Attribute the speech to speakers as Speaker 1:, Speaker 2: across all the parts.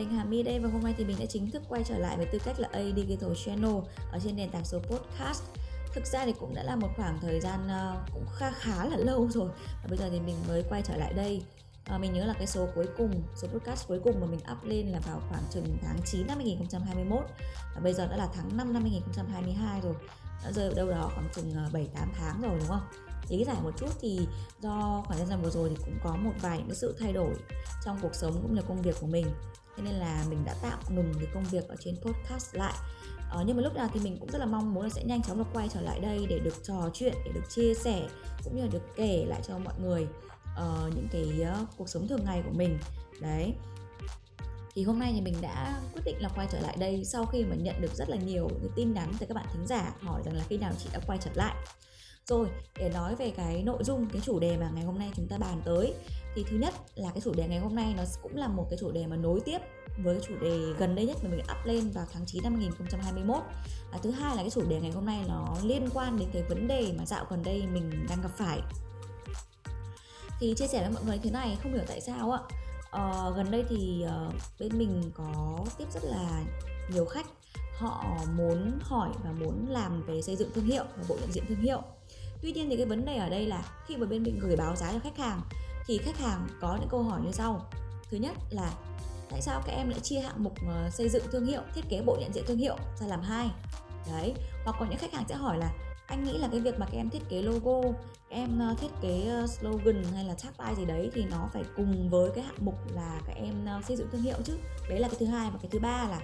Speaker 1: mình Hà My đây và hôm nay thì mình đã chính thức quay trở lại với tư cách là A Digital Channel ở trên nền tảng số podcast. Thực ra thì cũng đã là một khoảng thời gian ờ, cũng khá khá là lâu rồi và bây giờ thì mình mới quay trở lại đây. à, mình nhớ là cái số cuối cùng, số podcast cuối cùng mà mình up lên là vào khoảng chừng tháng 9 năm 2021 và bây giờ đã là tháng 5 năm 2022 rồi. Đã rơi ở đâu đó khoảng chừng ờ, 7 8 tháng rồi đúng không? Lý giải một chút thì do khoảng thời gian vừa rồi thì cũng có một vài những sự thay đổi trong cuộc sống cũng như công việc của mình. Thế nên là mình đã tạm ngừng cái công việc ở trên podcast lại. Ờ, nhưng mà lúc nào thì mình cũng rất là mong muốn là sẽ nhanh chóng được quay trở lại đây để được trò chuyện để được chia sẻ cũng như là được kể lại cho mọi người uh, những cái uh, cuộc sống thường ngày của mình. Đấy. Thì hôm nay thì mình đã quyết định là quay trở lại đây sau khi mà nhận được rất là nhiều những tin nhắn từ các bạn thính giả hỏi rằng là khi nào chị đã quay trở lại rồi để nói về cái nội dung cái chủ đề mà ngày hôm nay chúng ta bàn tới. Thì thứ nhất là cái chủ đề ngày hôm nay nó cũng là một cái chủ đề mà nối tiếp với chủ đề gần đây nhất mà mình up lên vào tháng 9 năm 2021 và thứ hai là cái chủ đề ngày hôm nay nó liên quan đến cái vấn đề mà dạo gần đây mình đang gặp phải. Thì chia sẻ với mọi người thế này không hiểu tại sao ạ ờ, gần đây thì uh, bên mình có tiếp rất là nhiều khách. Họ muốn hỏi và muốn làm về xây dựng thương hiệu và bộ nhận diện thương hiệu tuy nhiên thì cái vấn đề ở đây là khi mà bên mình gửi báo giá cho khách hàng, thì khách hàng có những câu hỏi như sau. Thứ nhất là, tại sao các em lại chia hạng mục ờ, xây dựng thương hiệu, thiết kế bộ nhận diện thương hiệu ra làm hai? Đấy, hoặc có những khách hàng sẽ hỏi là, anh nghĩ là cái việc mà các em thiết kế logo, các em ờ, thiết kế ờ, slogan hay là tagline gì đấy thì nó phải cùng với cái hạng mục là các em xây dựng thương hiệu chứ? Đấy là cái thứ hai và cái thứ ba là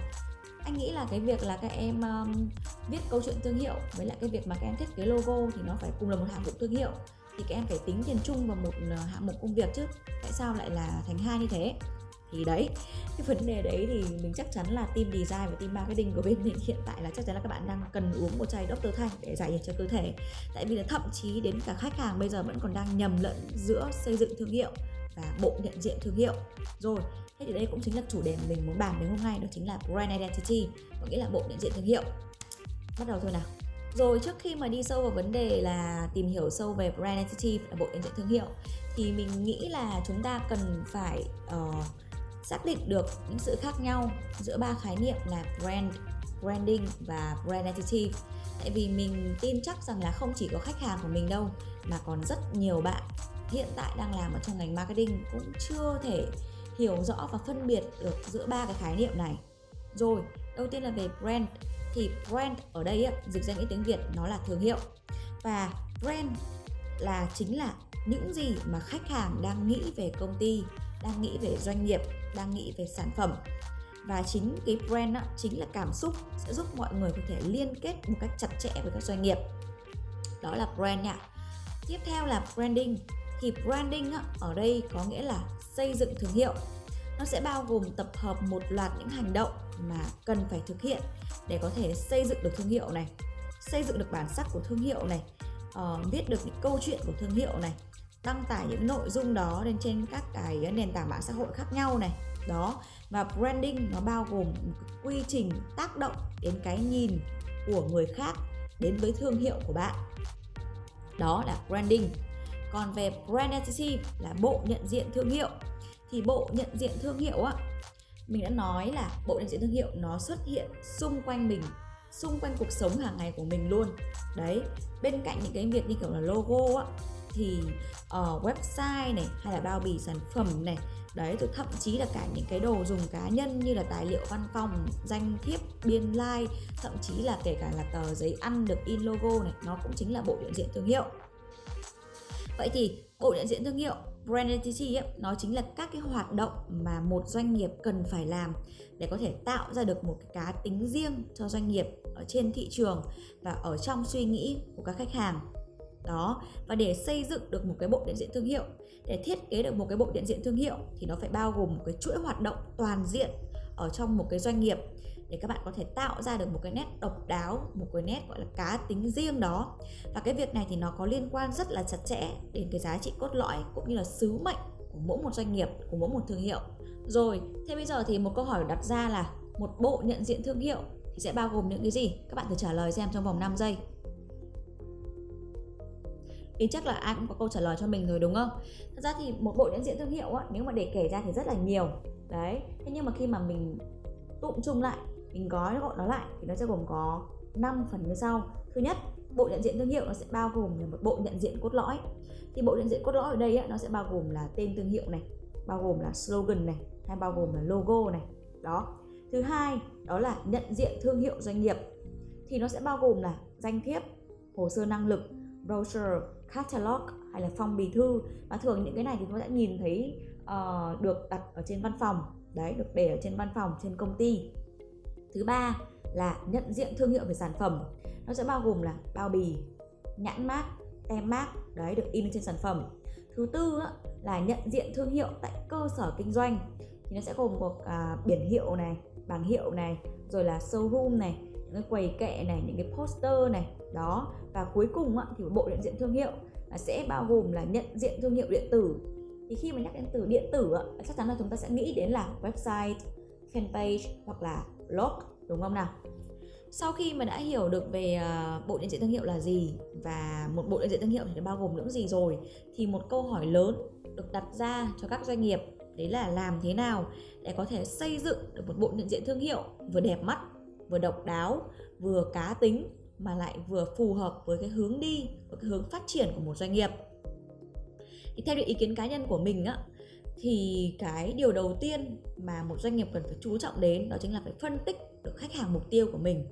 Speaker 1: anh nghĩ là cái việc là các em um, viết câu chuyện thương hiệu với lại cái việc mà các em thiết kế logo thì nó phải cùng là một hạng mục thương hiệu. Thì các em phải tính tiền chung vào một uh, hạng mục công việc chứ. Tại sao lại là thành hai như thế? Thì đấy cái vấn đề đấy thì mình chắc chắn là team design và team marketing của bên mình hiện tại là chắc chắn là các bạn đang cần uống một chai Dr. Thanh để giải nhiệt cho cơ thể. Tại vì là thậm chí đến cả khách hàng bây giờ vẫn còn đang nhầm lẫn giữa xây dựng thương hiệu và bộ nhận diện thương hiệu. Rồi thế thì đây cũng chính là chủ đề mà mình muốn bàn đến hôm nay đó chính là brand identity có nghĩa là bộ nhận diện thương hiệu. Bắt đầu thôi nào. Rồi trước khi mà đi sâu vào vấn đề là tìm hiểu sâu về brand identity là bộ nhận diện thương hiệu thì mình nghĩ là chúng ta cần phải uh, xác định được những sự khác nhau giữa ba khái niệm là brand branding và brand identity. Tại vì mình tin chắc rằng là không chỉ có khách hàng của mình đâu mà còn rất nhiều bạn hiện tại đang làm ở trong ngành marketing cũng chưa thể hiểu rõ và phân biệt được giữa ba cái khái niệm này. Rồi đầu tiên là về brand. Thì brand ở đây dịch ra nghĩa tiếng việt nó là thương hiệu. Và brand là chính là những gì mà khách hàng đang nghĩ về công ty đang nghĩ về doanh nghiệp đang nghĩ về sản phẩm. Và chính cái brand đó, chính là cảm xúc sẽ giúp mọi người có thể liên kết một cách chặt chẽ với các doanh nghiệp. Đó là brand nha. Tiếp theo là branding. Thì branding ở đây có nghĩa là xây dựng thương hiệu. Nó sẽ bao gồm tập hợp một loạt những hành động mà cần phải thực hiện để có thể xây dựng được thương hiệu này xây dựng được bản sắc của thương hiệu này uh, viết được những câu chuyện của thương hiệu này đăng tải những nội dung đó lên trên các cái nền tảng mạng xã hội khác nhau này. Đó và branding nó bao gồm một quy trình tác động đến cái nhìn của người khác đến với thương hiệu của bạn. Đó là branding còn về brand identity là bộ nhận diện thương hiệu. Thì bộ nhận diện thương hiệu á mình đã nói là bộ nhận diện thương hiệu nó xuất hiện xung quanh mình xung quanh cuộc sống hàng ngày của mình luôn. Đấy bên cạnh những cái việc như kiểu là logo á thì uh, website này hay là bao bì sản phẩm này đấy rồi thậm chí là cả những cái đồ dùng cá nhân như là tài liệu văn phòng danh thiếp biên lai like, thậm chí là kể cả là tờ giấy ăn được in logo này nó cũng chính là bộ nhận diện thương hiệu vậy thì bộ nhận diện thương hiệu brand identity ấy, nó chính là các cái hoạt động mà một doanh nghiệp cần phải làm để có thể tạo ra được một cái cá tính riêng cho doanh nghiệp ở trên thị trường và ở trong suy nghĩ của các khách hàng. Đó và để xây dựng được một cái bộ nhận diện thương hiệu để thiết kế được một cái bộ nhận diện thương hiệu thì nó phải bao gồm một cái chuỗi hoạt động toàn diện ở trong một cái doanh nghiệp để các bạn có thể tạo ra được một cái nét độc đáo, một cái nét gọi là cá tính riêng đó. Và cái việc này thì nó có liên quan rất là chặt chẽ đến cái giá trị cốt lõi cũng như là sứ mệnh của mỗi một doanh nghiệp, của mỗi một thương hiệu. Rồi, thế bây giờ thì một câu hỏi đặt ra là một bộ nhận diện thương hiệu thì sẽ bao gồm những cái gì? Các bạn thử trả lời xem trong vòng 5 giây. Tin chắc là ai cũng có câu trả lời cho mình rồi đúng không? Thật ra thì một bộ nhận diện thương hiệu á, nếu mà để kể ra thì rất là nhiều. Đấy, thế nhưng mà khi mà mình tụm chung lại mình gói gọn nó lại thì nó sẽ gồm có 5 phần như sau. Thứ nhất bộ nhận diện thương hiệu nó sẽ bao gồm là một bộ nhận diện cốt lõi. Thì bộ nhận diện cốt lõi ở đây á, nó sẽ bao gồm là tên thương hiệu này bao gồm là slogan này hay bao gồm là logo này. Đó. Thứ hai đó là nhận diện thương hiệu doanh nghiệp. Thì nó sẽ bao gồm là danh thiếp hồ sơ năng lực brochure catalog hay là phong bì thư. Và thường những cái này thì chúng ta sẽ nhìn thấy uh, được đặt ở trên văn phòng. Đấy được để ở trên văn phòng trên công ty thứ ba là nhận diện thương hiệu về sản phẩm. Nó sẽ bao gồm là bao bì nhãn mát tem mát đấy được in trên sản phẩm. Thứ tư là nhận diện thương hiệu tại cơ sở kinh doanh. Thì nó sẽ gồm có à, biển hiệu này bảng hiệu này rồi là showroom này những cái quầy kệ này những cái poster này đó. Và cuối cùng thì bộ nhận diện thương hiệu sẽ bao gồm là nhận diện thương hiệu điện tử. Thì khi mà nhắc đến từ điện tử chắc chắn là chúng ta sẽ nghĩ đến là website fanpage hoặc là blog, đúng không nào? Sau khi mà đã hiểu được về ờ, bộ nhận diện thương hiệu là gì và một bộ nhận diện thương hiệu thì nó bao gồm những gì rồi, thì một câu hỏi lớn được đặt ra cho các doanh nghiệp đấy là làm thế nào để có thể xây dựng được một bộ nhận diện thương hiệu vừa đẹp mắt, vừa độc đáo, vừa cá tính mà lại vừa phù hợp với cái hướng đi, với cái hướng phát triển của một doanh nghiệp. Thì theo ý kiến cá nhân của mình á thì cái điều đầu tiên mà một doanh nghiệp cần phải chú trọng đến đó chính là phải phân tích được khách hàng mục tiêu của mình.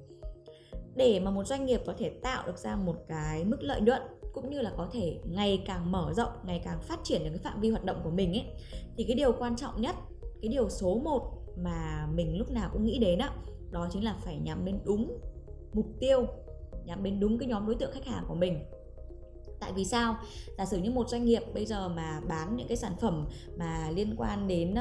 Speaker 1: Để mà một doanh nghiệp có thể tạo được ra một cái mức lợi nhuận cũng như là có thể ngày càng mở rộng, ngày càng phát triển được cái phạm vi hoạt động của mình ấy, thì cái điều quan trọng nhất, cái điều số 1 mà mình lúc nào cũng nghĩ đến đó đó chính là phải nhắm đến đúng mục tiêu, nhắm đến đúng cái nhóm đối tượng khách hàng của mình tại vì sao? Giả sử như một doanh nghiệp bây giờ mà bán những cái sản phẩm mà liên quan đến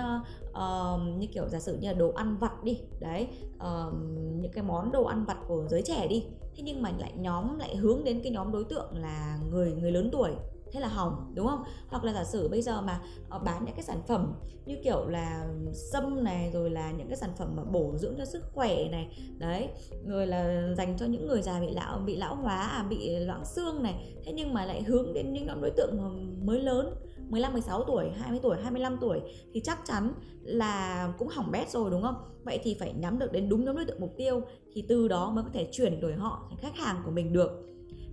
Speaker 1: uh, như kiểu giả sử như là đồ ăn vặt đi đấy uh, những cái món đồ ăn vặt của giới trẻ đi thế nhưng mà lại nhóm lại hướng đến cái nhóm đối tượng là người người lớn tuổi thế là hỏng đúng không hoặc là giả sử bây giờ mà ờ, bán những cái sản phẩm như kiểu là sâm này rồi là những cái sản phẩm mà bổ dưỡng cho sức khỏe này đấy rồi là dành cho những người già bị lão bị lão hóa à bị loãng xương này thế nhưng mà lại hướng đến những nhóm đối tượng mới lớn 15, 16 tuổi, 20 tuổi, 25 tuổi thì chắc chắn là cũng hỏng bét rồi đúng không? Vậy thì phải nhắm được đến đúng nhóm đối tượng mục tiêu thì từ đó mới có thể chuyển đổi họ thành khách hàng của mình được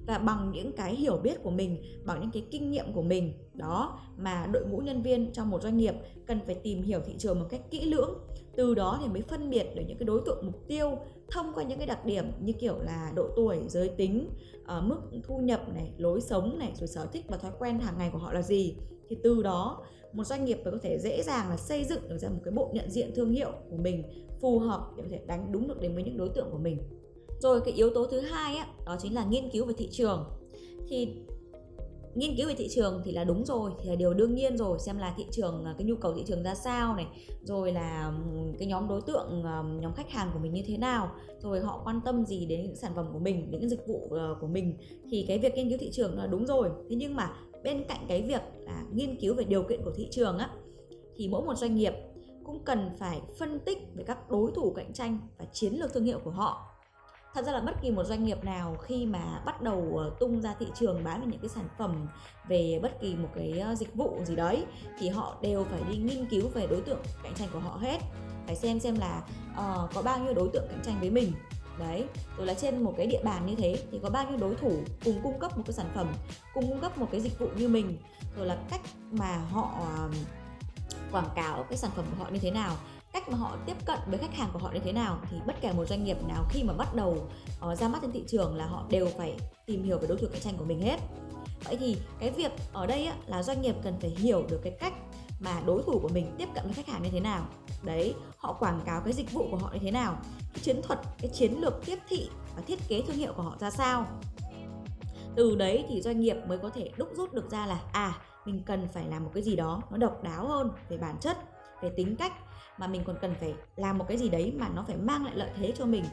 Speaker 1: và bằng những cái hiểu biết của mình, bằng những cái kinh nghiệm của mình. Đó, mà đội ngũ nhân viên trong một doanh nghiệp cần phải tìm hiểu thị trường một cách kỹ lưỡng, từ đó thì mới phân biệt được những cái đối tượng mục tiêu thông qua những cái đặc điểm như kiểu là độ tuổi, giới tính ờ, mức thu nhập này, lối sống này, rồi sở thích và thói quen hàng ngày của họ là gì. Thì từ đó, một doanh nghiệp mới có thể dễ dàng là xây dựng được ra một cái bộ nhận diện thương hiệu của mình, phù hợp để có thể đánh đúng được đến với những đối tượng của mình rồi cái yếu tố thứ hai á, đó chính là nghiên cứu về thị trường. Thì nghiên cứu về thị trường thì là đúng rồi thì là điều đương nhiên rồi xem là thị trường à, cái nhu cầu thị trường ra sao này rồi là cái nhóm đối tượng à, nhóm khách hàng của mình như thế nào rồi họ quan tâm gì đến những sản phẩm của mình những dịch vụ ờ, của mình. Thì cái việc nghiên cứu thị trường là đúng rồi. Thế nhưng mà bên cạnh cái việc là nghiên cứu về điều kiện của thị trường á thì mỗi một doanh nghiệp cũng cần phải phân tích về các đối thủ cạnh tranh và chiến lược thương hiệu của họ thật ra là bất kỳ một doanh nghiệp nào khi mà bắt đầu ờ, tung ra thị trường bán những cái sản phẩm về bất kỳ một cái ờ, dịch vụ gì đấy thì họ đều phải đi nghiên cứu về đối tượng cạnh tranh của họ hết. Phải xem xem là uh, có bao nhiêu đối tượng cạnh tranh với mình. Đấy rồi là trên một cái địa bàn như thế thì có bao nhiêu đối thủ cùng cung cấp một cái sản phẩm cùng cung cấp một cái dịch vụ như mình. Rồi là cách mà họ quảng cáo cái sản phẩm của họ như thế nào cách mà họ tiếp cận với khách hàng của họ như thế nào thì bất kể một doanh nghiệp nào khi mà bắt đầu uh, ra mắt trên thị trường là họ đều phải tìm hiểu về đối thủ cạnh tranh của mình hết. Vậy thì cái việc ở đây á, là doanh nghiệp cần phải hiểu được cái cách mà đối thủ của mình tiếp cận với khách hàng như thế nào. Đấy họ quảng cáo cái dịch vụ của họ như thế nào cái chiến thuật cái chiến lược tiếp thị và thiết kế thương hiệu của họ ra sao. Từ đấy thì doanh nghiệp mới có thể đúc rút được ra là à mình cần phải làm một cái gì đó nó độc đáo hơn về bản chất về tính cách mà mình còn cần phải làm một cái gì đấy mà nó phải mang lại lợi thế cho mình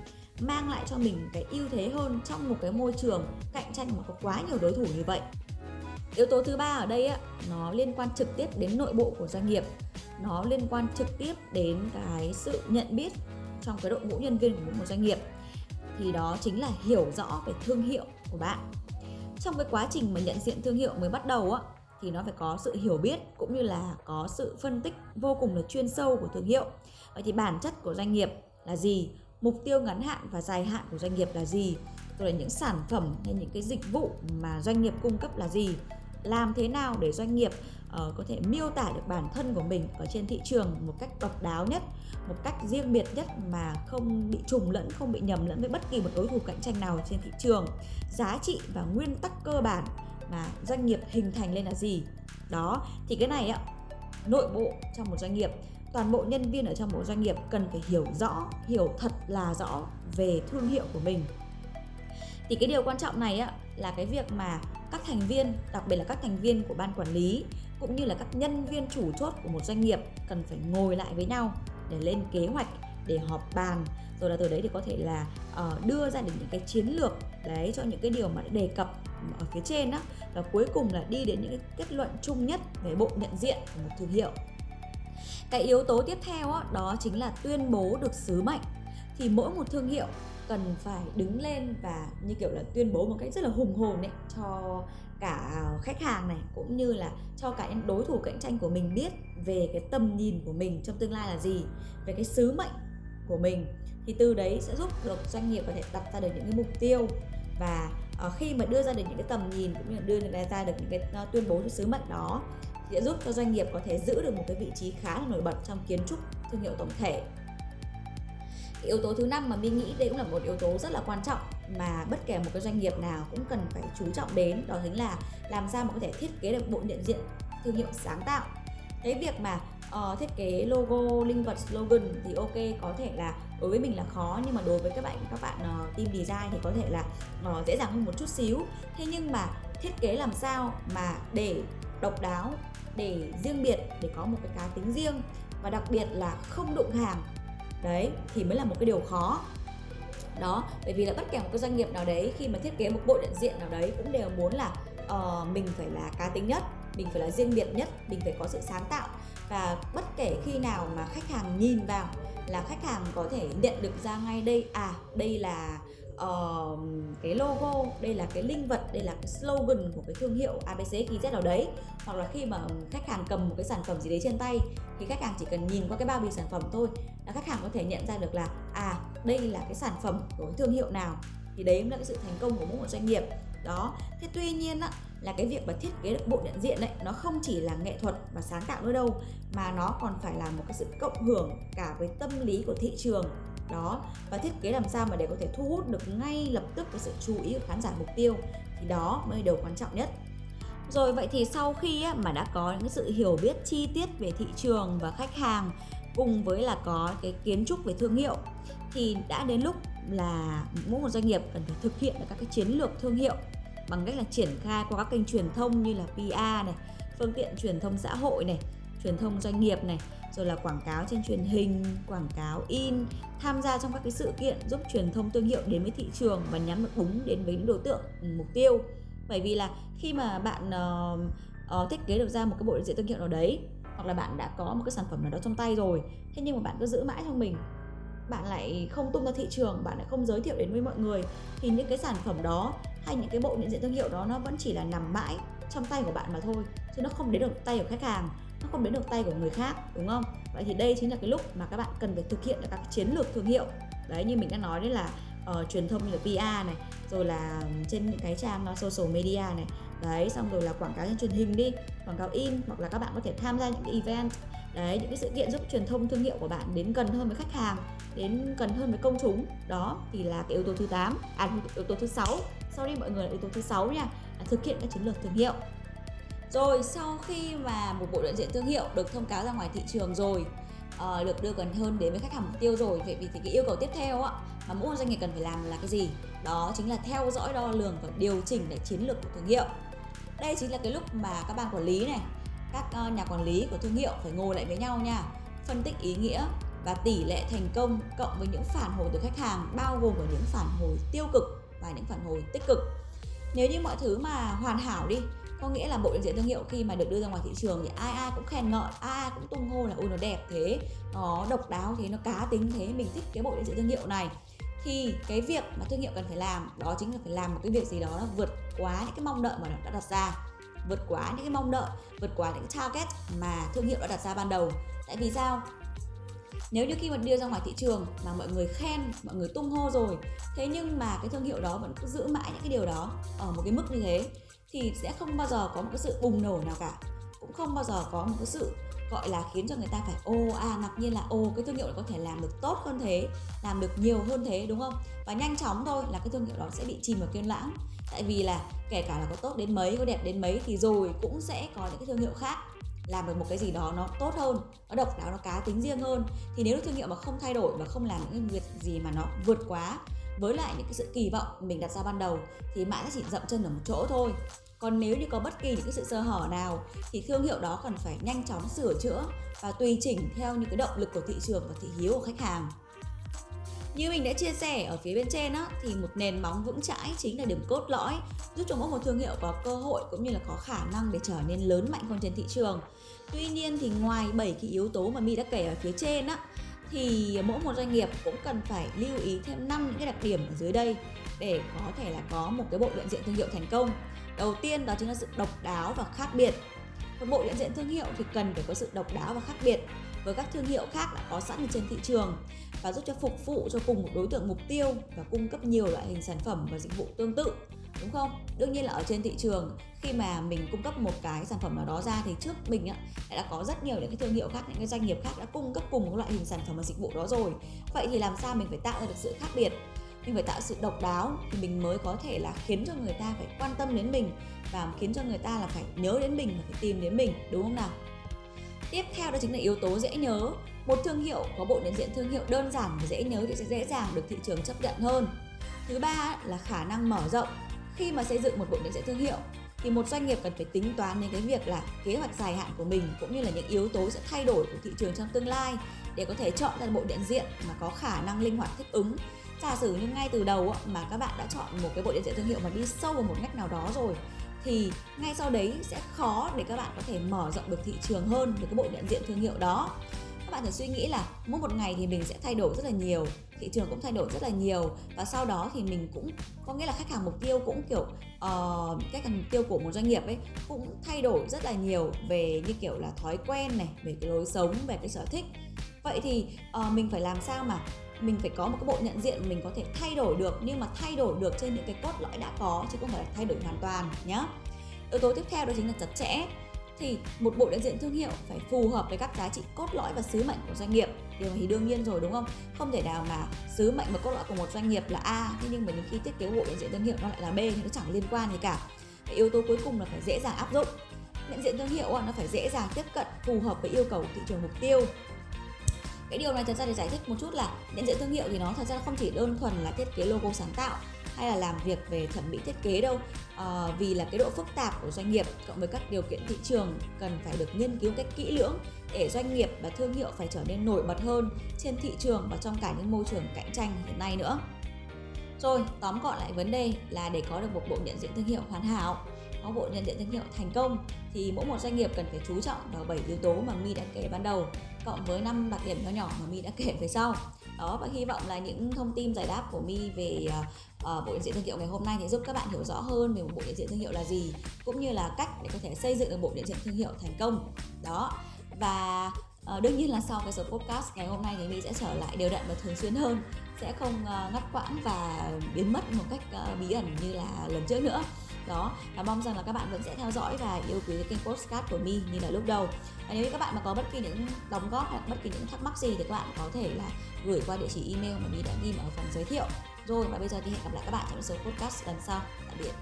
Speaker 1: mang lại cho mình cái ưu thế hơn trong một cái môi trường cạnh tranh mà có quá nhiều đối thủ như vậy. Yếu tố thứ ba ở đây á, nó liên quan trực tiếp đến nội bộ của doanh nghiệp. Nó liên quan trực tiếp đến cái sự nhận biết trong cái đội ngũ nhân viên của một doanh nghiệp. Thì đó chính là hiểu rõ về thương hiệu của bạn. Trong cái quá trình mà nhận diện thương hiệu mới bắt đầu á thì nó phải có sự hiểu biết cũng như là có sự phân tích vô cùng là chuyên sâu của thương hiệu. Vậy thì bản chất của doanh nghiệp là gì? Mục tiêu ngắn hạn và dài hạn của doanh nghiệp là gì? Rồi là những sản phẩm hay những cái dịch vụ mà doanh nghiệp cung cấp là gì? Làm thế nào để doanh nghiệp uh, có thể miêu tả được bản thân của mình ở trên thị trường một cách độc đáo nhất một cách riêng biệt nhất mà không bị trùng lẫn không bị nhầm lẫn với bất kỳ một đối thủ cạnh tranh nào trên thị trường? Giá trị và nguyên tắc cơ bản mà doanh nghiệp hình thành lên là gì? Đó thì cái này ạ nội bộ trong một doanh nghiệp toàn bộ nhân viên ở trong một doanh nghiệp cần phải hiểu rõ hiểu thật là rõ về thương hiệu của mình. Thì cái điều quan trọng này á là cái việc mà các thành viên đặc biệt là các thành viên của ban quản lý cũng như là các nhân viên chủ chốt của một doanh nghiệp cần phải ngồi lại với nhau để lên kế hoạch để họp bàn. Rồi là từ đấy thì có thể là uh, đưa ra được những cái chiến lược đấy cho những cái điều mà đã đề cập ở phía trên đó và cuối cùng là đi đến những cái kết luận chung nhất về bộ nhận diện của một thương hiệu. Cái yếu tố tiếp theo đó, đó chính là tuyên bố được sứ mệnh. Thì mỗi một thương hiệu cần phải đứng lên và như kiểu là tuyên bố một cách rất là hùng hồn ấy cho cả khách hàng này cũng như là cho cả những đối thủ cạnh tranh của mình biết về cái tầm nhìn của mình trong tương lai là gì về cái sứ mệnh của mình. Thì từ đấy sẽ giúp được doanh nghiệp có thể đặt ra được những cái mục tiêu và uh, khi mà đưa ra được những cái tầm nhìn cũng như là đưa ra được những cái uh, tuyên bố cho sứ mệnh đó thì sẽ giúp cho doanh nghiệp có thể giữ được một cái vị trí khá là nổi bật trong kiến trúc thương hiệu tổng thể. Cái yếu tố thứ năm mà mình nghĩ đây cũng là một yếu tố rất là quan trọng mà bất kể một cái doanh nghiệp nào cũng cần phải chú trọng đến đó chính là làm sao mà có thể thiết kế được bộ nhận diện thương hiệu sáng tạo thế việc mà uh, thiết kế logo linh vật slogan thì ok có thể là đối với mình là khó nhưng mà đối với các bạn các bạn uh, team design thì có thể là uh, dễ dàng hơn một chút xíu. Thế nhưng mà thiết kế làm sao mà để độc đáo để riêng biệt để có một cái cá tính riêng và đặc biệt là không đụng hàng đấy thì mới là một cái điều khó. Đó bởi vì là bất kể một cái doanh nghiệp nào đấy khi mà thiết kế một bộ nhận diện nào đấy cũng đều muốn là uh, mình phải là cá tính nhất mình phải là riêng biệt nhất mình phải có sự sáng tạo. Và bất kể khi nào mà khách hàng nhìn vào là khách hàng có thể nhận được ra ngay đây à đây là uh, cái logo đây là cái linh vật đây là cái slogan của cái thương hiệu abc z nào đấy. Hoặc là khi mà khách hàng cầm một cái sản phẩm gì đấy trên tay thì khách hàng chỉ cần nhìn qua cái bao bì sản phẩm thôi là khách hàng có thể nhận ra được là à đây là cái sản phẩm của cái thương hiệu nào. Thì đấy là cái sự thành công của mỗi một doanh nghiệp. Đó. Thế tuy nhiên á, là cái việc mà thiết kế được bộ nhận diện đấy nó không chỉ là nghệ thuật và sáng tạo nữa đâu, mà nó còn phải là một cái sự cộng hưởng cả với tâm lý của thị trường. Đó, và thiết kế làm sao mà để có thể thu hút được ngay lập tức cái sự chú ý của khán giả mục tiêu, thì đó mới là điều quan trọng nhất. Rồi, vậy thì sau khi mà đã có những sự hiểu biết chi tiết về thị trường và khách hàng, cùng với là có cái kiến trúc về thương hiệu, thì đã đến lúc là mỗi một doanh nghiệp cần phải thực hiện được các cái chiến lược thương hiệu bằng cách là triển khai qua các kênh truyền thông như là PR này, phương tiện truyền thông xã hội này, truyền thông doanh nghiệp này, rồi là quảng cáo trên truyền hình, quảng cáo in, tham gia trong các cái sự kiện giúp truyền thông thương hiệu đến với thị trường và nhắm được đúng đến với những đối tượng ừ, mục tiêu. Bởi vì là khi mà bạn uh, uh, thiết kế được ra một cái bộ nhận diện thương hiệu nào đấy hoặc là bạn đã có một cái sản phẩm nào đó trong tay rồi thế nhưng mà bạn cứ giữ mãi trong mình bạn lại không tung ra thị trường bạn lại không giới thiệu đến với mọi người thì những cái sản phẩm đó hay những cái bộ nhận diện thương hiệu đó nó vẫn chỉ là nằm mãi trong tay của bạn mà thôi chứ nó không đến được tay của khách hàng nó không đến được tay của người khác đúng không? Vậy thì đây chính là cái lúc mà các bạn cần phải thực hiện được các chiến lược thương hiệu. Đấy như mình đã nói đấy là uh, truyền thông như là PR này rồi là trên những cái trang uh, social media này. Đấy xong rồi là quảng cáo trên truyền hình đi quảng cáo in hoặc là các bạn có thể tham gia những cái event. Đấy những cái sự kiện giúp truyền thông thương hiệu của bạn đến gần hơn với khách hàng đến gần hơn với công chúng. Đó thì là cái yếu tố thứ 8 à yếu tố thứ sáu sorry mọi người là yếu tố thứ sáu nha. Là thực hiện các chiến lược thương hiệu. Rồi sau khi mà một bộ nhận diện thương hiệu được thông cáo ra ngoài thị trường rồi uh, được đưa gần hơn đến với khách hàng mục tiêu rồi vậy vì thì cái yêu cầu tiếp theo á mà mỗi doanh nghiệp cần phải làm là cái gì? Đó chính là theo dõi đo lường và điều chỉnh để chiến lược của thương hiệu. Đây chính là cái lúc mà các ban quản lý này các ờ, nhà quản lý của thương hiệu phải ngồi lại với nhau nha phân tích ý nghĩa và tỷ lệ thành công cộng với những phản hồi từ khách hàng bao gồm cả những phản hồi tiêu cực và những phản hồi tích cực. Nếu như mọi thứ mà hoàn hảo đi, có nghĩa là bộ nhận diện thương hiệu khi mà được đưa ra ngoài thị trường thì ai ai cũng khen ngợi, ai ai cũng tung hô là, ôi, nó đẹp thế, nó độc đáo thế, nó cá tính thế, mình thích cái bộ nhận diện thương hiệu này. Thì cái việc mà thương hiệu cần phải làm, đó chính là phải làm một cái việc gì đó nó vượt quá những cái mong đợi mà nó đã đặt ra, vượt quá những cái mong đợi, vượt quá những cái target mà thương hiệu đã đặt ra ban đầu. Tại vì sao? Nếu như khi mà đưa ra ngoài thị trường mà mọi người khen, mọi người tung hô rồi, thế nhưng mà cái thương hiệu đó vẫn cứ giữ mãi những cái điều đó ở một cái mức như thế, thì sẽ không bao giờ có một cái sự bùng nổ nào cả. Cũng không bao giờ có một cái sự, gọi là, khiến cho người ta phải, ô à ngạc nhiên là ô cái thương hiệu có thể làm được tốt hơn thế, làm được nhiều hơn thế đúng không? Và nhanh chóng thôi là cái thương hiệu đó sẽ bị chìm vào kiên lãng. Tại vì là kể cả là có tốt đến mấy, có đẹp đến mấy thì rồi cũng sẽ có những cái thương hiệu khác làm được một cái gì đó nó tốt hơn, nó độc đáo, nó cá tính riêng hơn. Thì nếu thương hiệu mà không thay đổi và không làm những cái việc gì mà nó vượt quá với lại những cái sự kỳ vọng mình đặt ra ban đầu, thì mãi nó chỉ dậm chân ở một chỗ thôi. Còn nếu như có bất kỳ những cái sự sơ hở nào, thì thương hiệu đó cần phải nhanh chóng sửa chữa và tùy chỉnh theo những cái động lực của thị trường và thị hiếu của khách hàng như mình đã chia sẻ ở phía bên trên á, thì một nền móng vững chãi chính là điểm cốt lõi giúp cho mỗi một thương hiệu có cơ hội cũng như là có khả năng để trở nên lớn mạnh hơn trên thị trường. Tuy nhiên thì ngoài 7 cái yếu tố mà My đã kể ở phía trên á, thì mỗi một doanh nghiệp cũng cần phải lưu ý thêm 5 những cái đặc điểm ở dưới đây để có thể là có một cái bộ nhận diện thương hiệu thành công. Đầu tiên đó chính là sự độc đáo và khác biệt. Một bộ nhận diện thương hiệu thì cần phải có sự độc đáo và khác biệt với các thương hiệu khác đã có sẵn trên thị trường và giúp cho phục vụ cho cùng một đối tượng mục tiêu và cung cấp nhiều loại hình sản phẩm và dịch vụ tương tự, đúng không? Đương nhiên là ở trên thị trường, khi mà mình cung cấp một cái sản phẩm nào đó ra thì trước mình á đã có rất nhiều những cái thương hiệu khác, những cái doanh nghiệp khác đã cung cấp cùng một loại hình sản phẩm và dịch vụ đó rồi. Vậy thì làm sao mình phải tạo ra được sự khác biệt? Mình phải tạo sự độc đáo thì mình mới có thể là khiến cho người ta phải quan tâm đến mình và khiến cho người ta là phải nhớ đến mình và phải tìm đến mình, đúng không nào? Tiếp theo đó chính là yếu tố dễ nhớ. Một thương hiệu có bộ nhận diện thương hiệu đơn giản và dễ nhớ thì sẽ dễ dàng được thị trường chấp nhận hơn. Thứ ba là khả năng mở rộng. Khi mà xây dựng một bộ nhận diện thương hiệu thì một doanh nghiệp cần phải tính toán đến cái việc là kế hoạch dài hạn của mình cũng như là những yếu tố sẽ thay đổi của thị trường trong tương lai để có thể chọn ra bộ nhận diện mà có khả năng linh hoạt thích ứng. Giả sử như ngay từ đầu mà các bạn đã chọn một cái bộ nhận diện thương hiệu mà đi sâu vào một ngách nào đó rồi thì ngay sau đấy sẽ khó để các bạn có thể mở rộng được thị trường hơn được cái bộ nhận diện thương hiệu đó. Các bạn thử suy nghĩ là mỗi một ngày thì mình sẽ thay đổi rất là nhiều thị trường cũng thay đổi rất là nhiều và sau đó thì mình cũng có nghĩa là khách hàng mục tiêu cũng kiểu uh, khách hàng mục tiêu của một doanh nghiệp ấy cũng thay đổi rất là nhiều về như kiểu là thói quen này về cái lối sống về cái sở thích. Vậy thì uh, mình phải làm sao mà mình phải có một cái bộ nhận diện mình có thể thay đổi được, nhưng mà thay đổi được trên những cái cốt lõi đã có, chứ không phải là thay đổi hoàn toàn nhé yếu tố tiếp theo đó chính là chặt chẽ. Thì một bộ đại diện thương hiệu phải phù hợp với các giá trị cốt lõi và sứ mệnh của doanh nghiệp. Điều này thì đương nhiên rồi, đúng không? Không thể nào mà sứ mệnh và cốt lõi của một doanh nghiệp là a, thế nhưng mà những khi thiết kế bộ nhận diện thương hiệu nó lại là b, thì nó chẳng liên quan gì cả. Cái yếu tố cuối cùng là phải dễ dàng áp dụng. Nhận diện thương hiệu nó phải dễ dàng tiếp cận, phù hợp với yêu cầu của thị trường mục tiêu cái điều này thật ra để giải thích một chút là nhận diện thương hiệu thì nó thật ra không chỉ đơn thuần là thiết kế logo sáng tạo hay là làm việc về thẩm mỹ thiết kế đâu. À, vì là cái độ phức tạp của doanh nghiệp cộng với các điều kiện thị trường cần phải được nghiên cứu cách kỹ lưỡng để doanh nghiệp và thương hiệu phải trở nên nổi bật hơn trên thị trường và trong cả những môi trường cạnh tranh hiện nay nữa. Rồi tóm gọn lại vấn đề là để có được một bộ nhận diện thương hiệu hoàn hảo có bộ nhận diện thương hiệu thành công thì mỗi một doanh nghiệp cần phải chú trọng vào 7 yếu tố mà My đã kể ban đầu vọng với năm đặc điểm nhỏ nhỏ mà mi đã kể về sau. Đó và hy vọng là những thông tin giải đáp của mi về uh, bộ nhận diện thương hiệu ngày hôm nay thì giúp các bạn hiểu rõ hơn về một bộ nhận diện thương hiệu là gì cũng như là cách để có thể xây dựng được bộ nhận diện thương hiệu thành công. Đó và uh, đương nhiên là sau cái số podcast ngày hôm nay thì mi sẽ trở lại đều đặn và thường xuyên hơn sẽ không uh, ngắt quãng và biến mất một cách uh, bí ẩn như là lần trước nữa đó, và mong rằng là các bạn vẫn sẽ theo dõi và yêu quý cái kênh postcard của mi như là lúc đầu. Và nếu như các bạn mà có bất kỳ những đóng góp hoặc bất kỳ những thắc mắc gì thì các bạn có thể là gửi qua địa chỉ email mà mi đã ghi ở phần giới thiệu. Rồi, và bây giờ thì hẹn gặp lại các bạn trong số podcast lần sau. Tạm biệt.